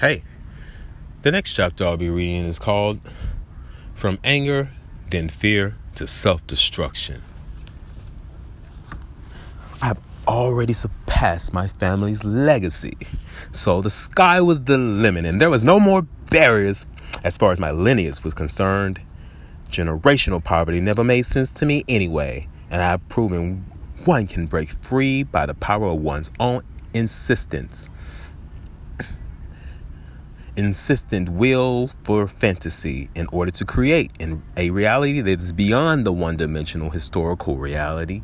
Hey, the next chapter I'll be reading is called From Anger, Then Fear to Self Destruction. I've already surpassed my family's legacy, so the sky was the limit and there was no more barriers as far as my lineage was concerned. Generational poverty never made sense to me anyway, and I have proven one can break free by the power of one's own insistence insistent will for fantasy in order to create a reality that is beyond the one dimensional historical reality.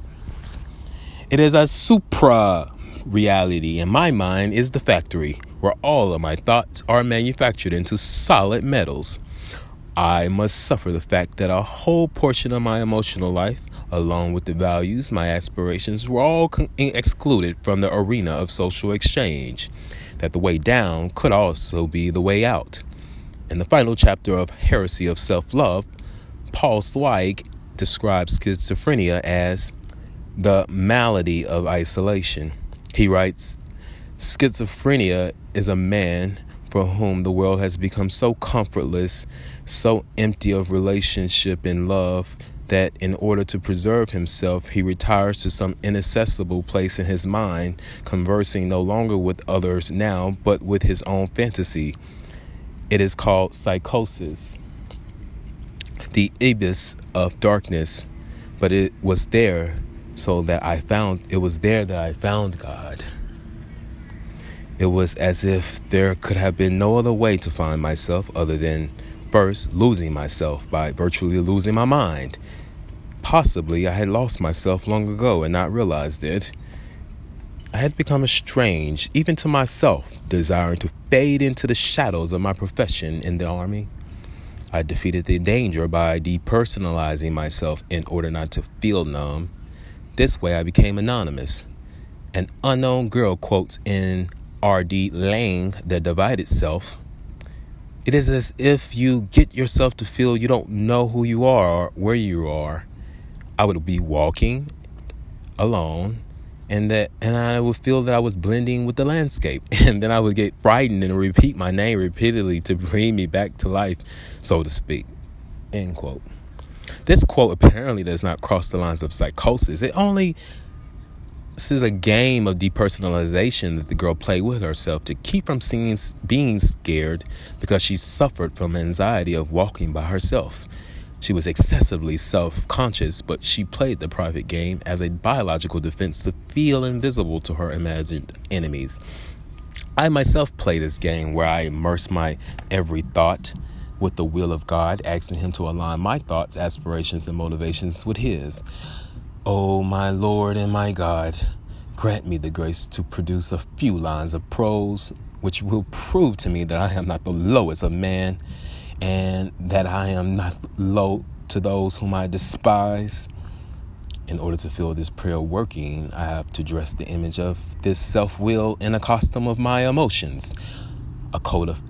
It is a supra reality in my mind is the factory where all of my thoughts are manufactured into solid metals. I must suffer the fact that a whole portion of my emotional life, along with the values, my aspirations, were all con- excluded from the arena of social exchange that the way down could also be the way out. In the final chapter of Heresy of Self Love, Paul Zweig describes schizophrenia as the malady of isolation. He writes Schizophrenia is a man for whom the world has become so comfortless, so empty of relationship and love, that in order to preserve himself, he retires to some inaccessible place in his mind, conversing no longer with others now, but with his own fantasy. It is called psychosis, the abyss of darkness, but it was there so that I found, it was there that I found God. It was as if there could have been no other way to find myself other than first losing myself by virtually losing my mind. Possibly I had lost myself long ago and not realized it. I had become estranged, even to myself, desiring to fade into the shadows of my profession in the army. I defeated the danger by depersonalizing myself in order not to feel numb. This way I became anonymous. An unknown girl quotes in R.D. Laing, The Divided Self it is as if you get yourself to feel you don't know who you are or where you are. I would be walking alone and that and I would feel that I was blending with the landscape and then I would get frightened and repeat my name repeatedly to bring me back to life, so to speak. End quote. This quote apparently does not cross the lines of psychosis. It only this is a game of depersonalization that the girl played with herself to keep from seeing, being scared because she suffered from anxiety of walking by herself. She was excessively self conscious, but she played the private game as a biological defense to feel invisible to her imagined enemies. I myself play this game where I immerse my every thought with the will of God, asking Him to align my thoughts, aspirations, and motivations with His. Oh, my Lord and my God, grant me the grace to produce a few lines of prose which will prove to me that I am not the lowest of man and that I am not low to those whom I despise. In order to feel this prayer working, I have to dress the image of this self will in a costume of my emotions, a coat of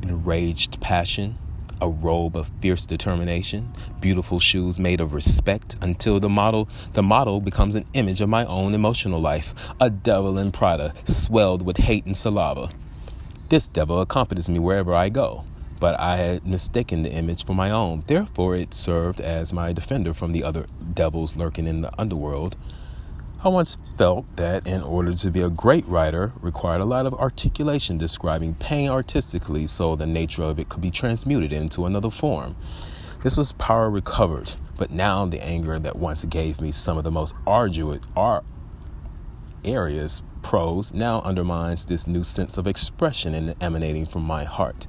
enraged passion, a robe of fierce determination, beautiful shoes made of respect until the model the model becomes an image of my own emotional life, a devil in Prada swelled with hate and saliva. This devil accompanies me wherever I go, but I had mistaken the image for my own. Therefore it served as my defender from the other devils lurking in the underworld. I once felt that in order to be a great writer required a lot of articulation describing pain artistically so the nature of it could be transmuted into another form. This was power recovered, but now the anger that once gave me some of the most arduous art areas prose now undermines this new sense of expression emanating from my heart.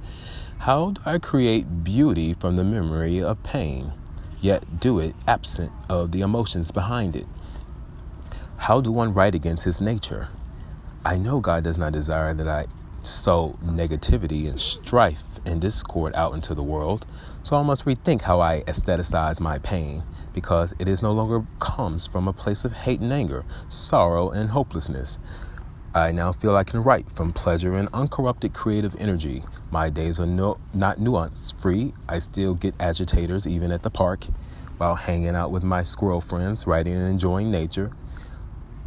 How do I create beauty from the memory of pain, yet do it absent of the emotions behind it? How do one write against his nature? I know God does not desire that I sow negativity and strife and discord out into the world, so I must rethink how I aestheticize my pain because it is no longer comes from a place of hate and anger, sorrow and hopelessness. I now feel I can write from pleasure and uncorrupted creative energy. My days are no, not nuance free. I still get agitators even at the park while hanging out with my squirrel friends, writing and enjoying nature.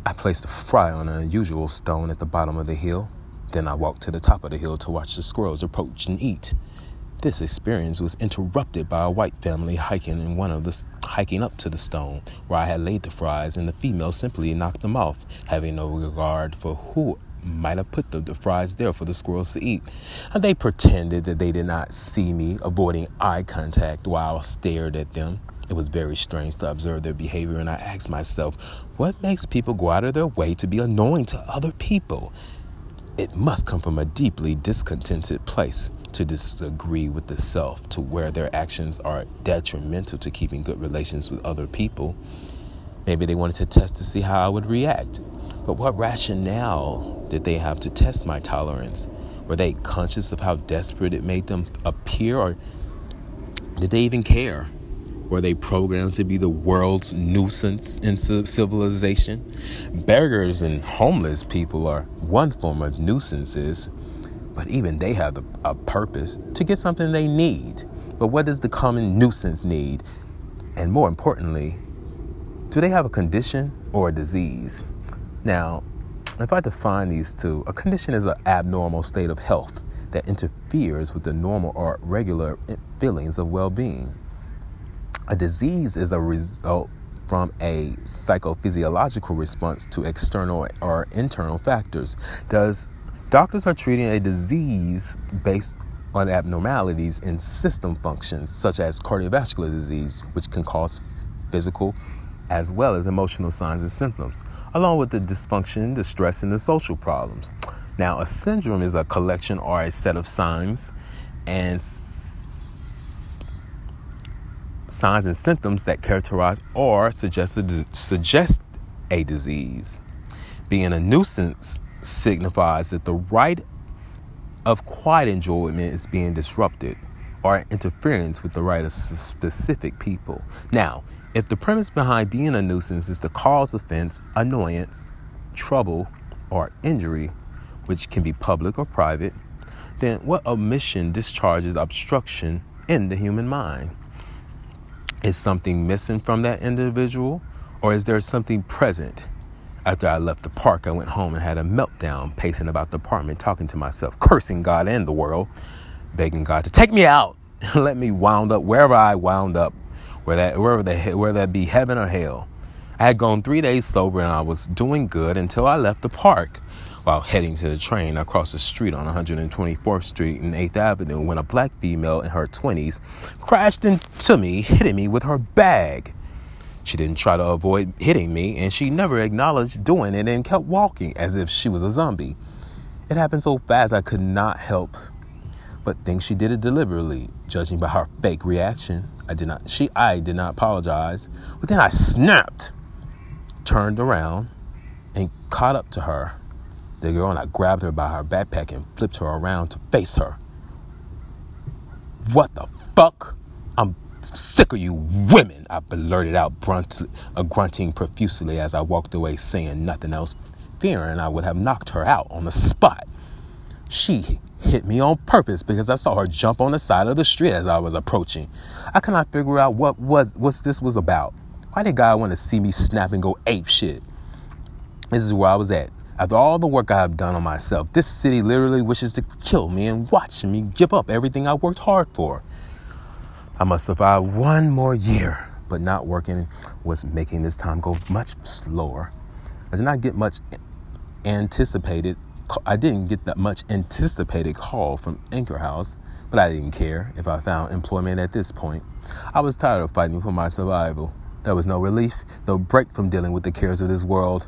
I placed a fry on an unusual stone at the bottom of the hill. Then I walked to the top of the hill to watch the squirrels approach and eat. This experience was interrupted by a white family hiking in one of the hiking up to the stone where I had laid the fries, and the female simply knocked them off, having no regard for who might have put the, the fries there for the squirrels to eat. And they pretended that they did not see me, avoiding eye contact while I stared at them. It was very strange to observe their behavior, and I asked myself, what makes people go out of their way to be annoying to other people? It must come from a deeply discontented place to disagree with the self to where their actions are detrimental to keeping good relations with other people. Maybe they wanted to test to see how I would react. But what rationale did they have to test my tolerance? Were they conscious of how desperate it made them appear, or did they even care? Were they programmed to be the world's nuisance in civilization? Beggars and homeless people are one form of nuisances but even they have a, a purpose to get something they need. But what does the common nuisance need? And more importantly, do they have a condition or a disease? Now, if I define these two, a condition is an abnormal state of health that interferes with the normal or regular feelings of well being. A disease is a result from a psychophysiological response to external or internal factors. Does Doctors are treating a disease based on abnormalities in system functions, such as cardiovascular disease, which can cause physical as well as emotional signs and symptoms, along with the dysfunction, the stress, and the social problems. Now, a syndrome is a collection or a set of signs and signs and symptoms that characterize or suggest a, suggest a disease. Being a nuisance signifies that the right of quiet enjoyment is being disrupted or interference with the right of specific people. Now, if the premise behind being a nuisance is to cause offense, annoyance, trouble, or injury, which can be public or private, then what omission discharges obstruction in the human mind? Is something missing from that individual, or is there something present after I left the park, I went home and had a meltdown, pacing about the apartment, talking to myself, cursing God and the world, begging God to take me out and let me wound up wherever I wound up, where that, wherever that, whether that be heaven or hell. I had gone three days sober and I was doing good until I left the park. While heading to the train, across the street on 124th Street and 8th Avenue when a black female in her 20s crashed into me, hitting me with her bag. She didn't try to avoid hitting me, and she never acknowledged doing it and kept walking as if she was a zombie. It happened so fast I could not help but think she did it deliberately, judging by her fake reaction. I did not she I did not apologize. But then I snapped, turned around, and caught up to her. The girl and I grabbed her by her backpack and flipped her around to face her. What the fuck? I'm sick of you women, I blurted out, brunt, uh, grunting profusely as I walked away, saying nothing else, fearing I would have knocked her out on the spot. She hit me on purpose because I saw her jump on the side of the street as I was approaching. I cannot figure out what was what this was about. Why did God want to see me snap and go ape shit? This is where I was at. After all the work I have done on myself, this city literally wishes to kill me and watch me give up everything I worked hard for. I must survive one more year, but not working was making this time go much slower. I did not get much anticipated. I didn't get that much anticipated call from Anchor House, but I didn't care if I found employment at this point. I was tired of fighting for my survival. There was no relief, no break from dealing with the cares of this world.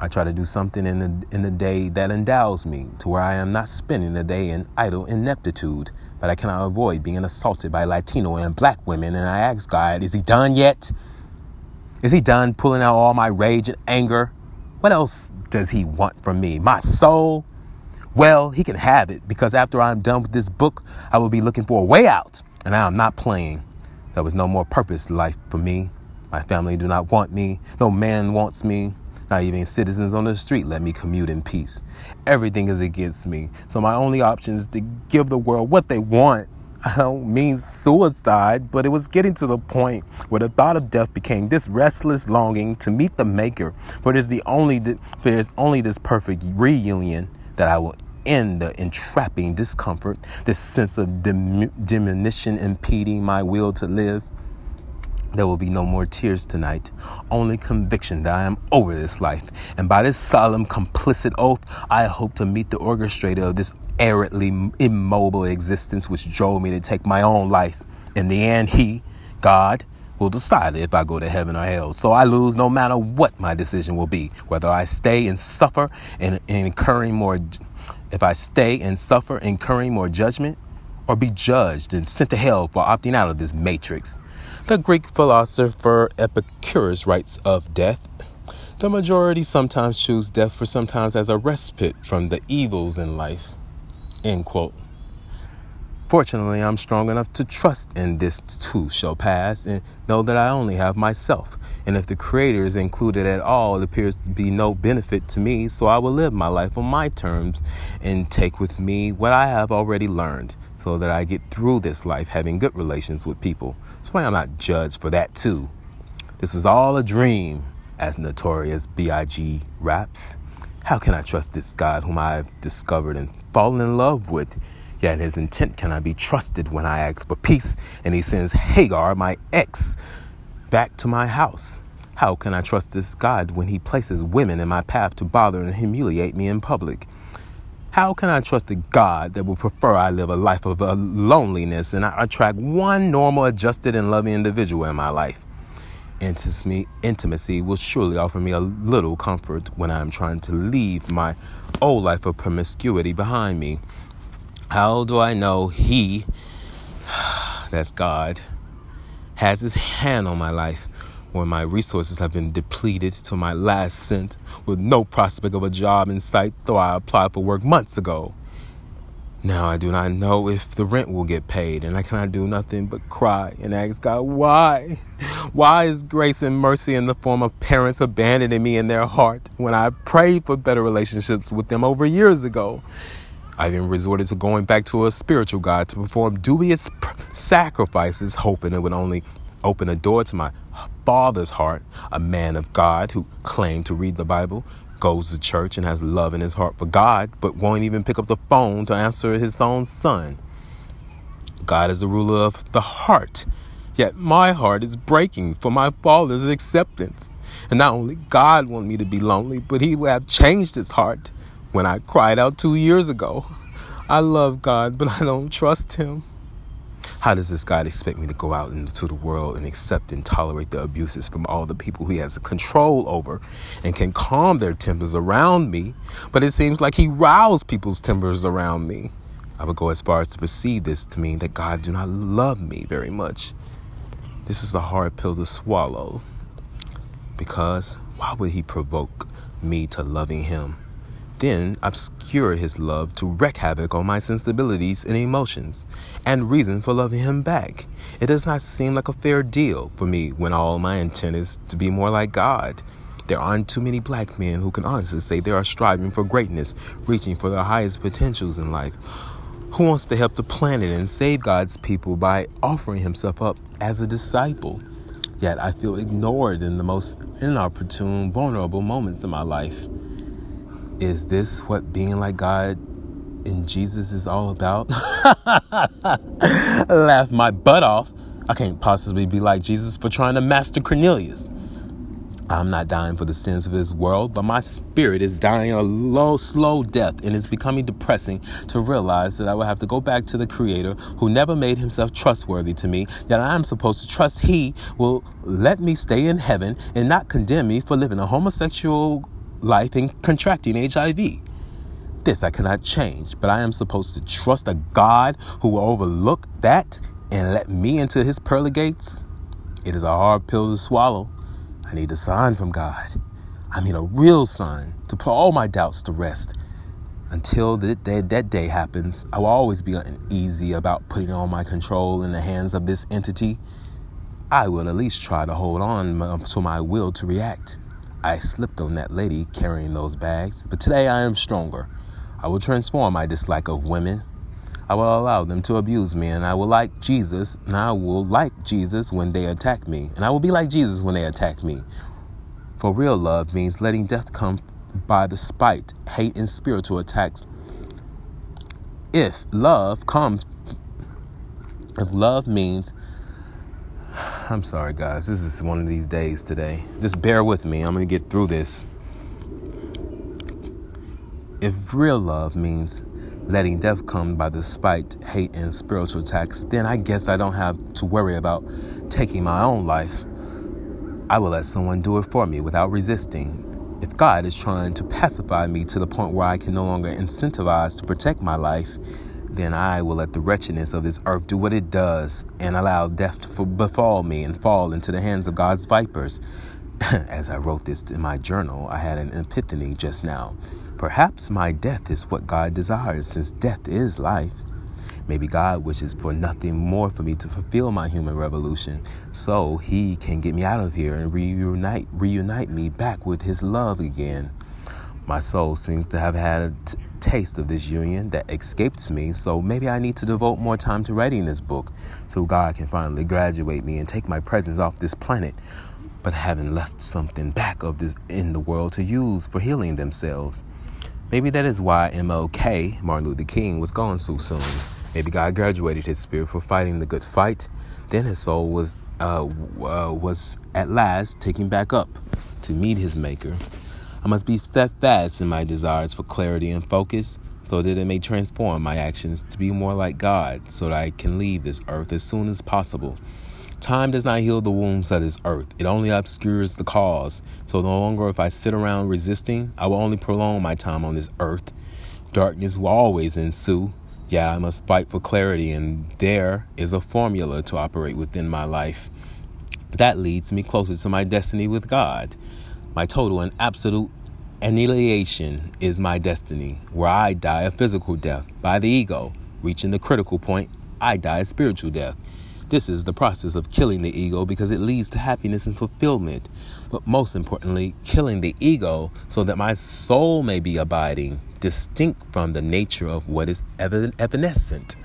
I try to do something in the, in the day that endows me to where I am not spending the day in idle ineptitude, but I cannot avoid being assaulted by Latino and black women. And I ask God, is he done yet? Is he done pulling out all my rage and anger? What else does he want from me? My soul? Well, he can have it because after I'm done with this book, I will be looking for a way out. And I am not playing. There was no more purpose life for me. My family do not want me. No man wants me. Not even citizens on the street let me commute in peace. Everything is against me. So my only option is to give the world what they want. I don't mean suicide, but it was getting to the point where the thought of death became this restless longing to meet the Maker. For is the only, for is only this perfect reunion that I will end the entrapping discomfort, this sense of dim- diminution impeding my will to live. There will be no more tears tonight, only conviction that I am over this life. And by this solemn, complicit oath, I hope to meet the orchestrator of this aridly immobile existence which drove me to take my own life. In the end, he, God, will decide if I go to heaven or hell. So I lose no matter what my decision will be, whether I stay and suffer and, and incurring more, if I stay and suffer incurring more judgment, or be judged and sent to hell for opting out of this matrix. The Greek philosopher Epicurus writes of death. The majority sometimes choose death for sometimes as a respite from the evils in life. End quote. Fortunately, I'm strong enough to trust in this too shall pass and know that I only have myself. And if the Creator is included at all, it appears to be no benefit to me, so I will live my life on my terms and take with me what I have already learned so that I get through this life having good relations with people. That's why I'm not judged for that too. This was all a dream, as Notorious B.I.G. raps. How can I trust this God whom I have discovered and fallen in love with? Yet his intent cannot be trusted when I ask for peace and he sends Hagar, my ex, back to my house. How can I trust this God when he places women in my path to bother and humiliate me in public? How can I trust a God that would prefer I live a life of uh, loneliness and I attract one normal, adjusted, and loving individual in my life? Intimacy, intimacy will surely offer me a little comfort when I am trying to leave my old life of promiscuity behind me how do I know He, that's God, has His hand on my life when my resources have been depleted to my last cent with no prospect of a job in sight, though I applied for work months ago? Now I do not know if the rent will get paid, and I cannot do nothing but cry and ask God, why? Why is grace and mercy in the form of parents abandoning me in their heart when I prayed for better relationships with them over years ago? I even resorted to going back to a spiritual God to perform dubious sacrifices, hoping it would only open a door to my father's heart, a man of God who claimed to read the Bible, goes to church, and has love in his heart for God, but won't even pick up the phone to answer his own son. God is the ruler of the heart, yet my heart is breaking for my father's acceptance. And not only God want me to be lonely, but he would have changed his heart when I cried out two years ago. I love God, but I don't trust Him. How does this God expect me to go out into the world and accept and tolerate the abuses from all the people He has control over and can calm their tempers around me? But it seems like He roused people's tempers around me. I would go as far as to perceive this to mean that God do not love me very much. This is a hard pill to swallow. Because why would He provoke me to loving Him? Then obscure his love to wreak havoc on my sensibilities and emotions, and reason for loving him back. It does not seem like a fair deal for me when all my intent is to be more like God. There aren't too many black men who can honestly say they are striving for greatness, reaching for their highest potentials in life. Who wants to help the planet and save God's people by offering himself up as a disciple? Yet I feel ignored in the most inopportune, vulnerable moments in my life. Is this what being like God in Jesus is all about? Laugh my butt off. I can't possibly be like Jesus for trying to master Cornelius. I'm not dying for the sins of this world, but my spirit is dying a low, slow death, and it's becoming depressing to realize that I will have to go back to the Creator who never made himself trustworthy to me, that I am supposed to trust He will let me stay in heaven and not condemn me for living a homosexual life and contracting HIV. This I cannot change, but I am supposed to trust a God who will overlook that and let me into his pearly gates. It is a hard pill to swallow. I need a sign from God. I mean, a real sign to put all my doubts to rest. Until that day happens, I will always be uneasy about putting all my control in the hands of this entity. I will at least try to hold on to my will to react. I slipped on that lady carrying those bags, but today I am stronger. I will transform my dislike of women. I will allow them to abuse me, and I will like Jesus, and I will like Jesus when they attack me, and I will be like Jesus when they attack me. For real love means letting death come by the spite, hate, and spiritual attacks if love comes, if love means, I'm sorry, guys, this is one of these days today. Just bear with me. I'm going to get through this. If real love means letting death come by the spite, hate, and spiritual attacks, then I guess I don't have to worry about taking my own life. I will let someone do it for me without resisting. If God is trying to pacify me to the point where I can no longer incentivize to protect my life, then I will let the wretchedness of this earth do what it does and allow death to befall me and fall into the hands of God's vipers. As I wrote this in my journal, I had an epiphany just now. Perhaps my death is what God desires, since death is life. Maybe God wishes for nothing more for me to fulfill my human revolution, so He can get me out of here and reunite, reunite me back with His love again. My soul seems to have had taste of this union that escapes me, so maybe I need to devote more time to writing this book so God can finally graduate me and take my presence off this planet. But having left something back of this in the world to use for healing themselves. Maybe that is why MLK, Martin Luther King, was gone so soon. Maybe God graduated his spirit for fighting the good fight. Then his soul was uh, uh, was at last taken back up to meet his Maker. I must be steadfast in my desires for clarity and focus, so that it may transform my actions to be more like God, so that I can leave this earth as soon as possible. Time does not heal the wounds of this earth, it only obscures the cause. So, no longer if I sit around resisting, I will only prolong my time on this earth. Darkness will always ensue. Yeah, I must fight for clarity, and there is a formula to operate within my life. That leads me closer to my destiny with God. My total and absolute annihilation is my destiny, where I die a physical death by the ego. Reaching the critical point, I die a spiritual death. This is the process of killing the ego because it leads to happiness and fulfillment. But most importantly, killing the ego so that my soul may be abiding, distinct from the nature of what is evanescent.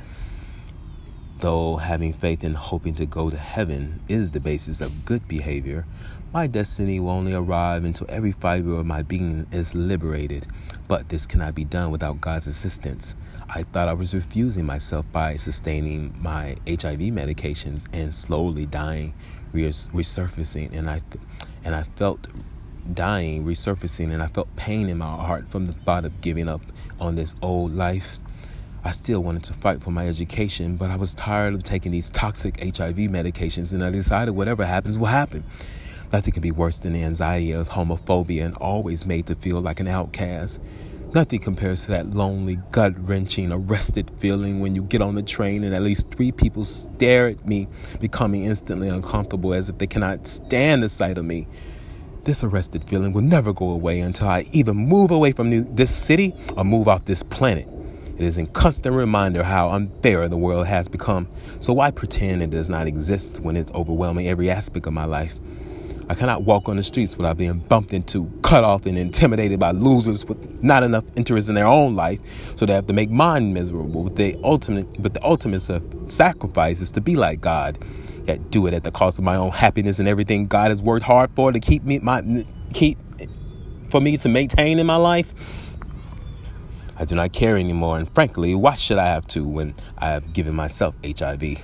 Though having faith and hoping to go to heaven is the basis of good behavior, my destiny will only arrive until every fiber of my being is liberated. But this cannot be done without God's assistance. I thought I was refusing myself by sustaining my HIV medications and slowly dying, resurfacing, and I, and I felt dying, resurfacing, and I felt pain in my heart from the thought of giving up on this old life. I still wanted to fight for my education, but I was tired of taking these toxic HIV medications, and I decided whatever happens will happen. Nothing can be worse than the anxiety of homophobia and always made to feel like an outcast. Nothing compares to that lonely, gut wrenching, arrested feeling when you get on the train and at least three people stare at me, becoming instantly uncomfortable as if they cannot stand the sight of me. This arrested feeling will never go away until I either move away from this city or move off this planet. It is a constant reminder how unfair the world has become. So why pretend it does not exist when it's overwhelming every aspect of my life? I cannot walk on the streets without being bumped into, cut off, and intimidated by losers with not enough interest in their own life, so they have to make mine miserable. With the ultimate, but the ultimate sacrifice is to be like God, yet do it at the cost of my own happiness and everything God has worked hard for to keep me my keep for me to maintain in my life. I do not care anymore, and frankly, why should I have to when I have given myself HIV?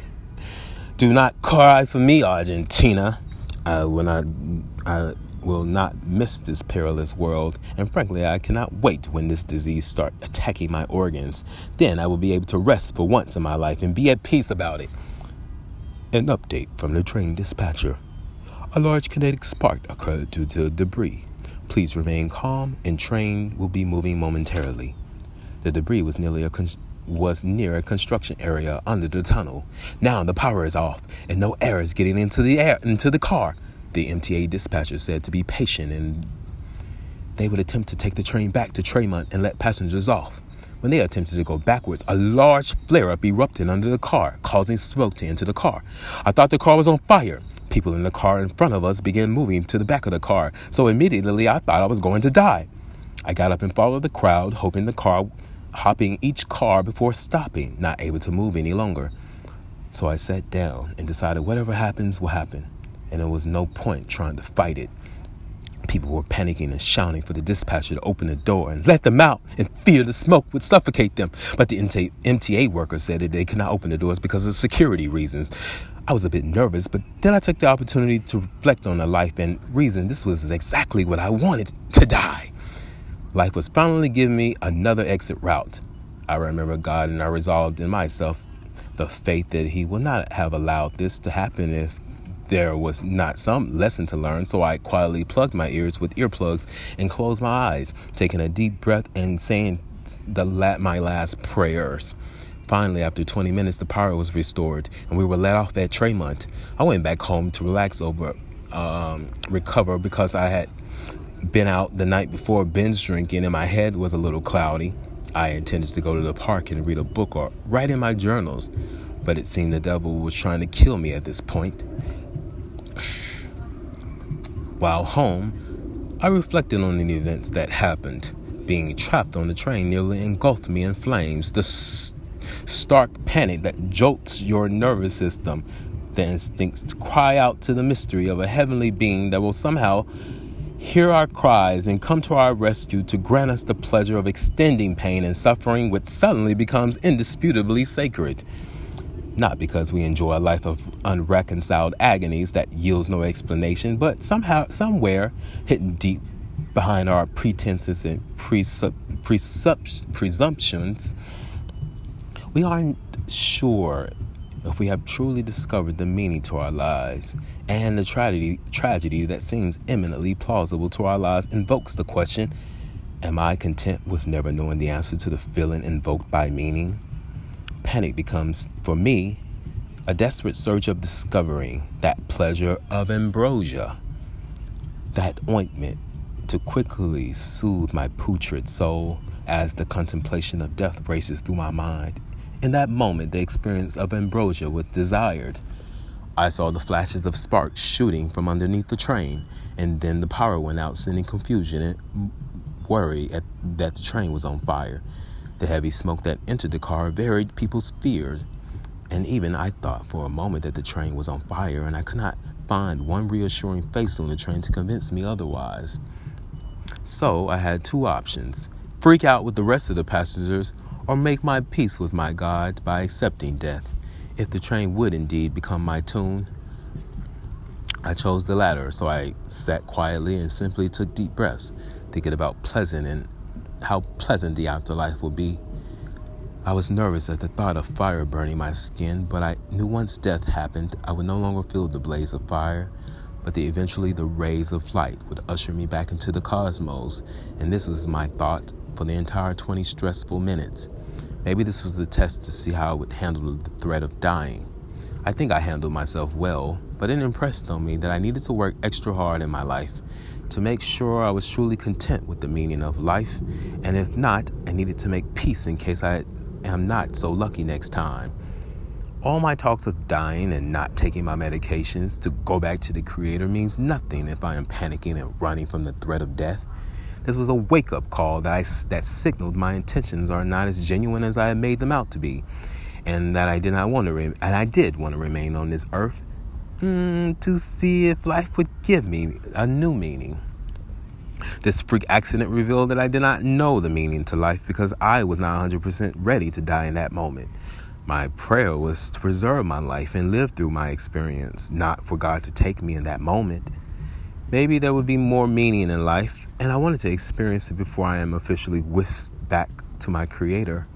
Do not cry for me, Argentina. I will not, I will not miss this perilous world, and frankly, I cannot wait when this disease start attacking my organs. Then I will be able to rest for once in my life and be at peace about it. An update from the train dispatcher. A large kinetic spark occurred due to debris. Please remain calm, and train will be moving momentarily. The debris was nearly a con- was near a construction area under the tunnel. Now the power is off and no air is getting into the air into the car. The MTA dispatcher said to be patient and they would attempt to take the train back to Tremont and let passengers off. When they attempted to go backwards, a large flare up erupted under the car, causing smoke to enter the car. I thought the car was on fire. People in the car in front of us began moving to the back of the car, so immediately I thought I was going to die. I got up and followed the crowd, hoping the car hopping each car before stopping, not able to move any longer. So I sat down and decided whatever happens will happen, and there was no point trying to fight it. People were panicking and shouting for the dispatcher to open the door and let them out and fear the smoke would suffocate them. But the MTA worker said that they could not open the doors because of security reasons. I was a bit nervous, but then I took the opportunity to reflect on the life and reason this was exactly what I wanted to die. Life was finally giving me another exit route. I remember God and I resolved in myself the faith that He would not have allowed this to happen if there was not some lesson to learn, so I quietly plugged my ears with earplugs and closed my eyes, taking a deep breath and saying the my last prayers. Finally, after 20 minutes, the power was restored and we were let off at Tremont. I went back home to relax over, um, recover because I had been out the night before binge drinking and my head was a little cloudy. I intended to go to the park and read a book or write in my journals, but it seemed the devil was trying to kill me at this point. While home, I reflected on the events that happened. Being trapped on the train nearly engulfed me in flames. The s- stark panic that jolts your nervous system. The instincts to cry out to the mystery of a heavenly being that will somehow hear our cries and come to our rescue to grant us the pleasure of extending pain and suffering, which suddenly becomes indisputably sacred. Not because we enjoy a life of unreconciled agonies that yields no explanation, but somehow, somewhere hidden deep behind our pretenses and presup- presumptions, we aren't sure if we have truly discovered the meaning to our lives and the tragedy tragedy that seems eminently plausible to our lives invokes the question am i content with never knowing the answer to the feeling invoked by meaning panic becomes, for me, a desperate search of discovering that pleasure of ambrosia, that ointment to quickly soothe my putrid soul as the contemplation of death races through my mind. In that moment, the experience of ambrosia was desired. I saw the flashes of sparks shooting from underneath the train, and then the power went out, sending confusion and worry at, that the train was on fire. The heavy smoke that entered the car varied people's fears, and even I thought for a moment that the train was on fire, and I could not find one reassuring face on the train to convince me otherwise. So I had two options freak out with the rest of the passengers, or make my peace with my God by accepting death. If the train would indeed become my tomb, I chose the latter, so I sat quietly and simply took deep breaths, thinking about pleasant and how pleasant the afterlife would be. I was nervous at the thought of fire burning my skin, but I knew once death happened, I would no longer feel the blaze of fire, but the, eventually the rays of light would usher me back into the cosmos. And this was my thought for the entire 20 stressful minutes. Maybe this was a test to see how I would handle the threat of dying. I think I handled myself well, but it impressed on me that I needed to work extra hard in my life to make sure I was truly content with the meaning of life, and if not, I needed to make peace in case I am not so lucky next time. All my talks of dying and not taking my medications to go back to the Creator means nothing if I am panicking and running from the threat of death. This was a wake up call that, I, that signaled my intentions are not as genuine as I had made them out to be, and that I did not want to, re- and I did want to remain on this earth mm, to see if life would give me a new meaning. This freak accident revealed that I did not know the meaning to life because I was not 100% ready to die in that moment. My prayer was to preserve my life and live through my experience, not for God to take me in that moment. Maybe there would be more meaning in life, and I wanted to experience it before I am officially whisked back to my Creator.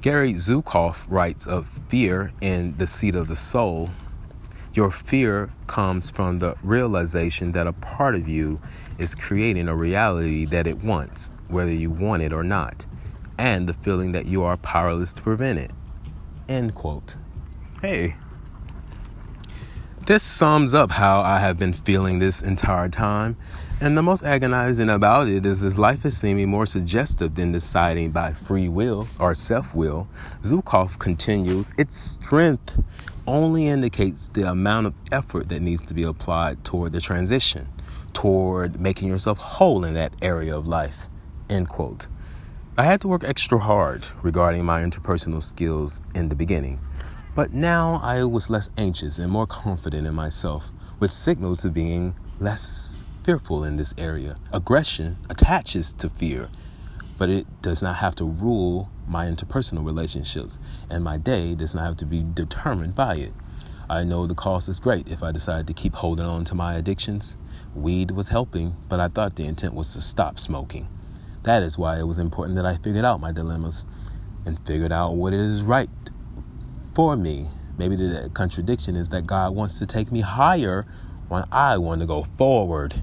Gary Zukav writes of fear in The Seat of the Soul your fear comes from the realization that a part of you is creating a reality that it wants, whether you want it or not, and the feeling that you are powerless to prevent it. End quote. Hey. This sums up how I have been feeling this entire time. And the most agonizing about it is this life is seeming more suggestive than deciding by free will or self will. Zukav continues, its strength only indicates the amount of effort that needs to be applied toward the transition, toward making yourself whole in that area of life. End quote. I had to work extra hard regarding my interpersonal skills in the beginning, but now I was less anxious and more confident in myself, with signals of being less fearful in this area. Aggression attaches to fear, but it does not have to rule my interpersonal relationships, and my day does not have to be determined by it. I know the cost is great if I decide to keep holding on to my addictions. Weed was helping, but I thought the intent was to stop smoking. That is why it was important that I figured out my dilemmas and figured out what is right for me. Maybe the contradiction is that God wants to take me higher when I want to go forward.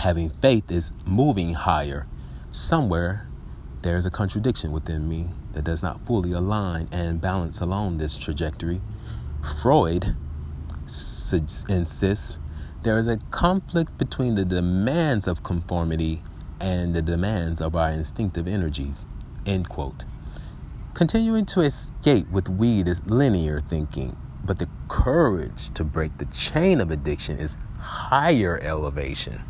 Having faith is moving higher. Somewhere there is a contradiction within me that does not fully align and balance along this trajectory. Freud insists there is a conflict between the demands of conformity and the demands of our instinctive energies. End quote. Continuing to escape with weed is linear thinking, but the courage to break the chain of addiction is higher elevation.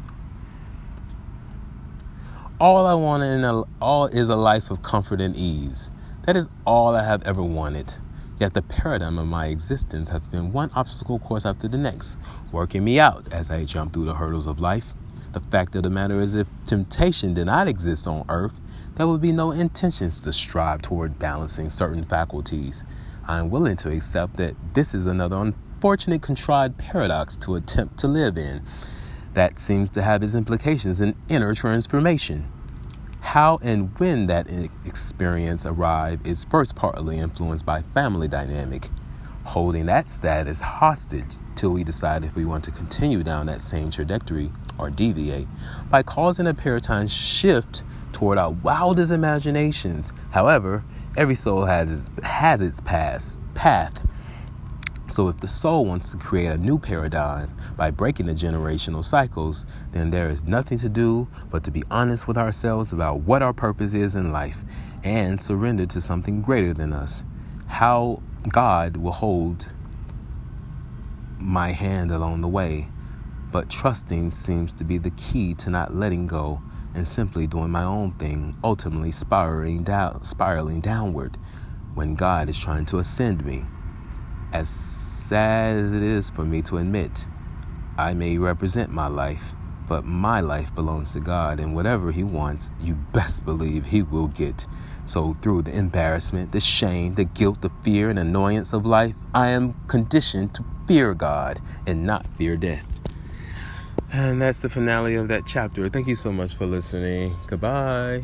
All I want in a, all is a life of comfort and ease. That is all I have ever wanted. Yet the paradigm of my existence has been one obstacle course after the next, working me out as I jump through the hurdles of life. The fact of the matter is, if temptation did not exist on earth, there would be no intentions to strive toward balancing certain faculties. I am willing to accept that this is another unfortunate contrived paradox to attempt to live in that seems to have its implications in inner transformation. How and when that experience arrived is first partly influenced by family dynamic, holding that status hostage till we decide if we want to continue down that same trajectory or deviate by causing a paradigm shift toward our wildest imaginations. However, every soul has its, has its past, path so, if the soul wants to create a new paradigm by breaking the generational cycles, then there is nothing to do but to be honest with ourselves about what our purpose is in life and surrender to something greater than us. How God will hold my hand along the way, but trusting seems to be the key to not letting go and simply doing my own thing, ultimately spiraling down, spiraling downward when God is trying to ascend me. As sad as it is for me to admit, I may represent my life, but my life belongs to God, and whatever He wants, you best believe He will get. So, through the embarrassment, the shame, the guilt, the fear, and annoyance of life, I am conditioned to fear God and not fear death. And that's the finale of that chapter. Thank you so much for listening. Goodbye.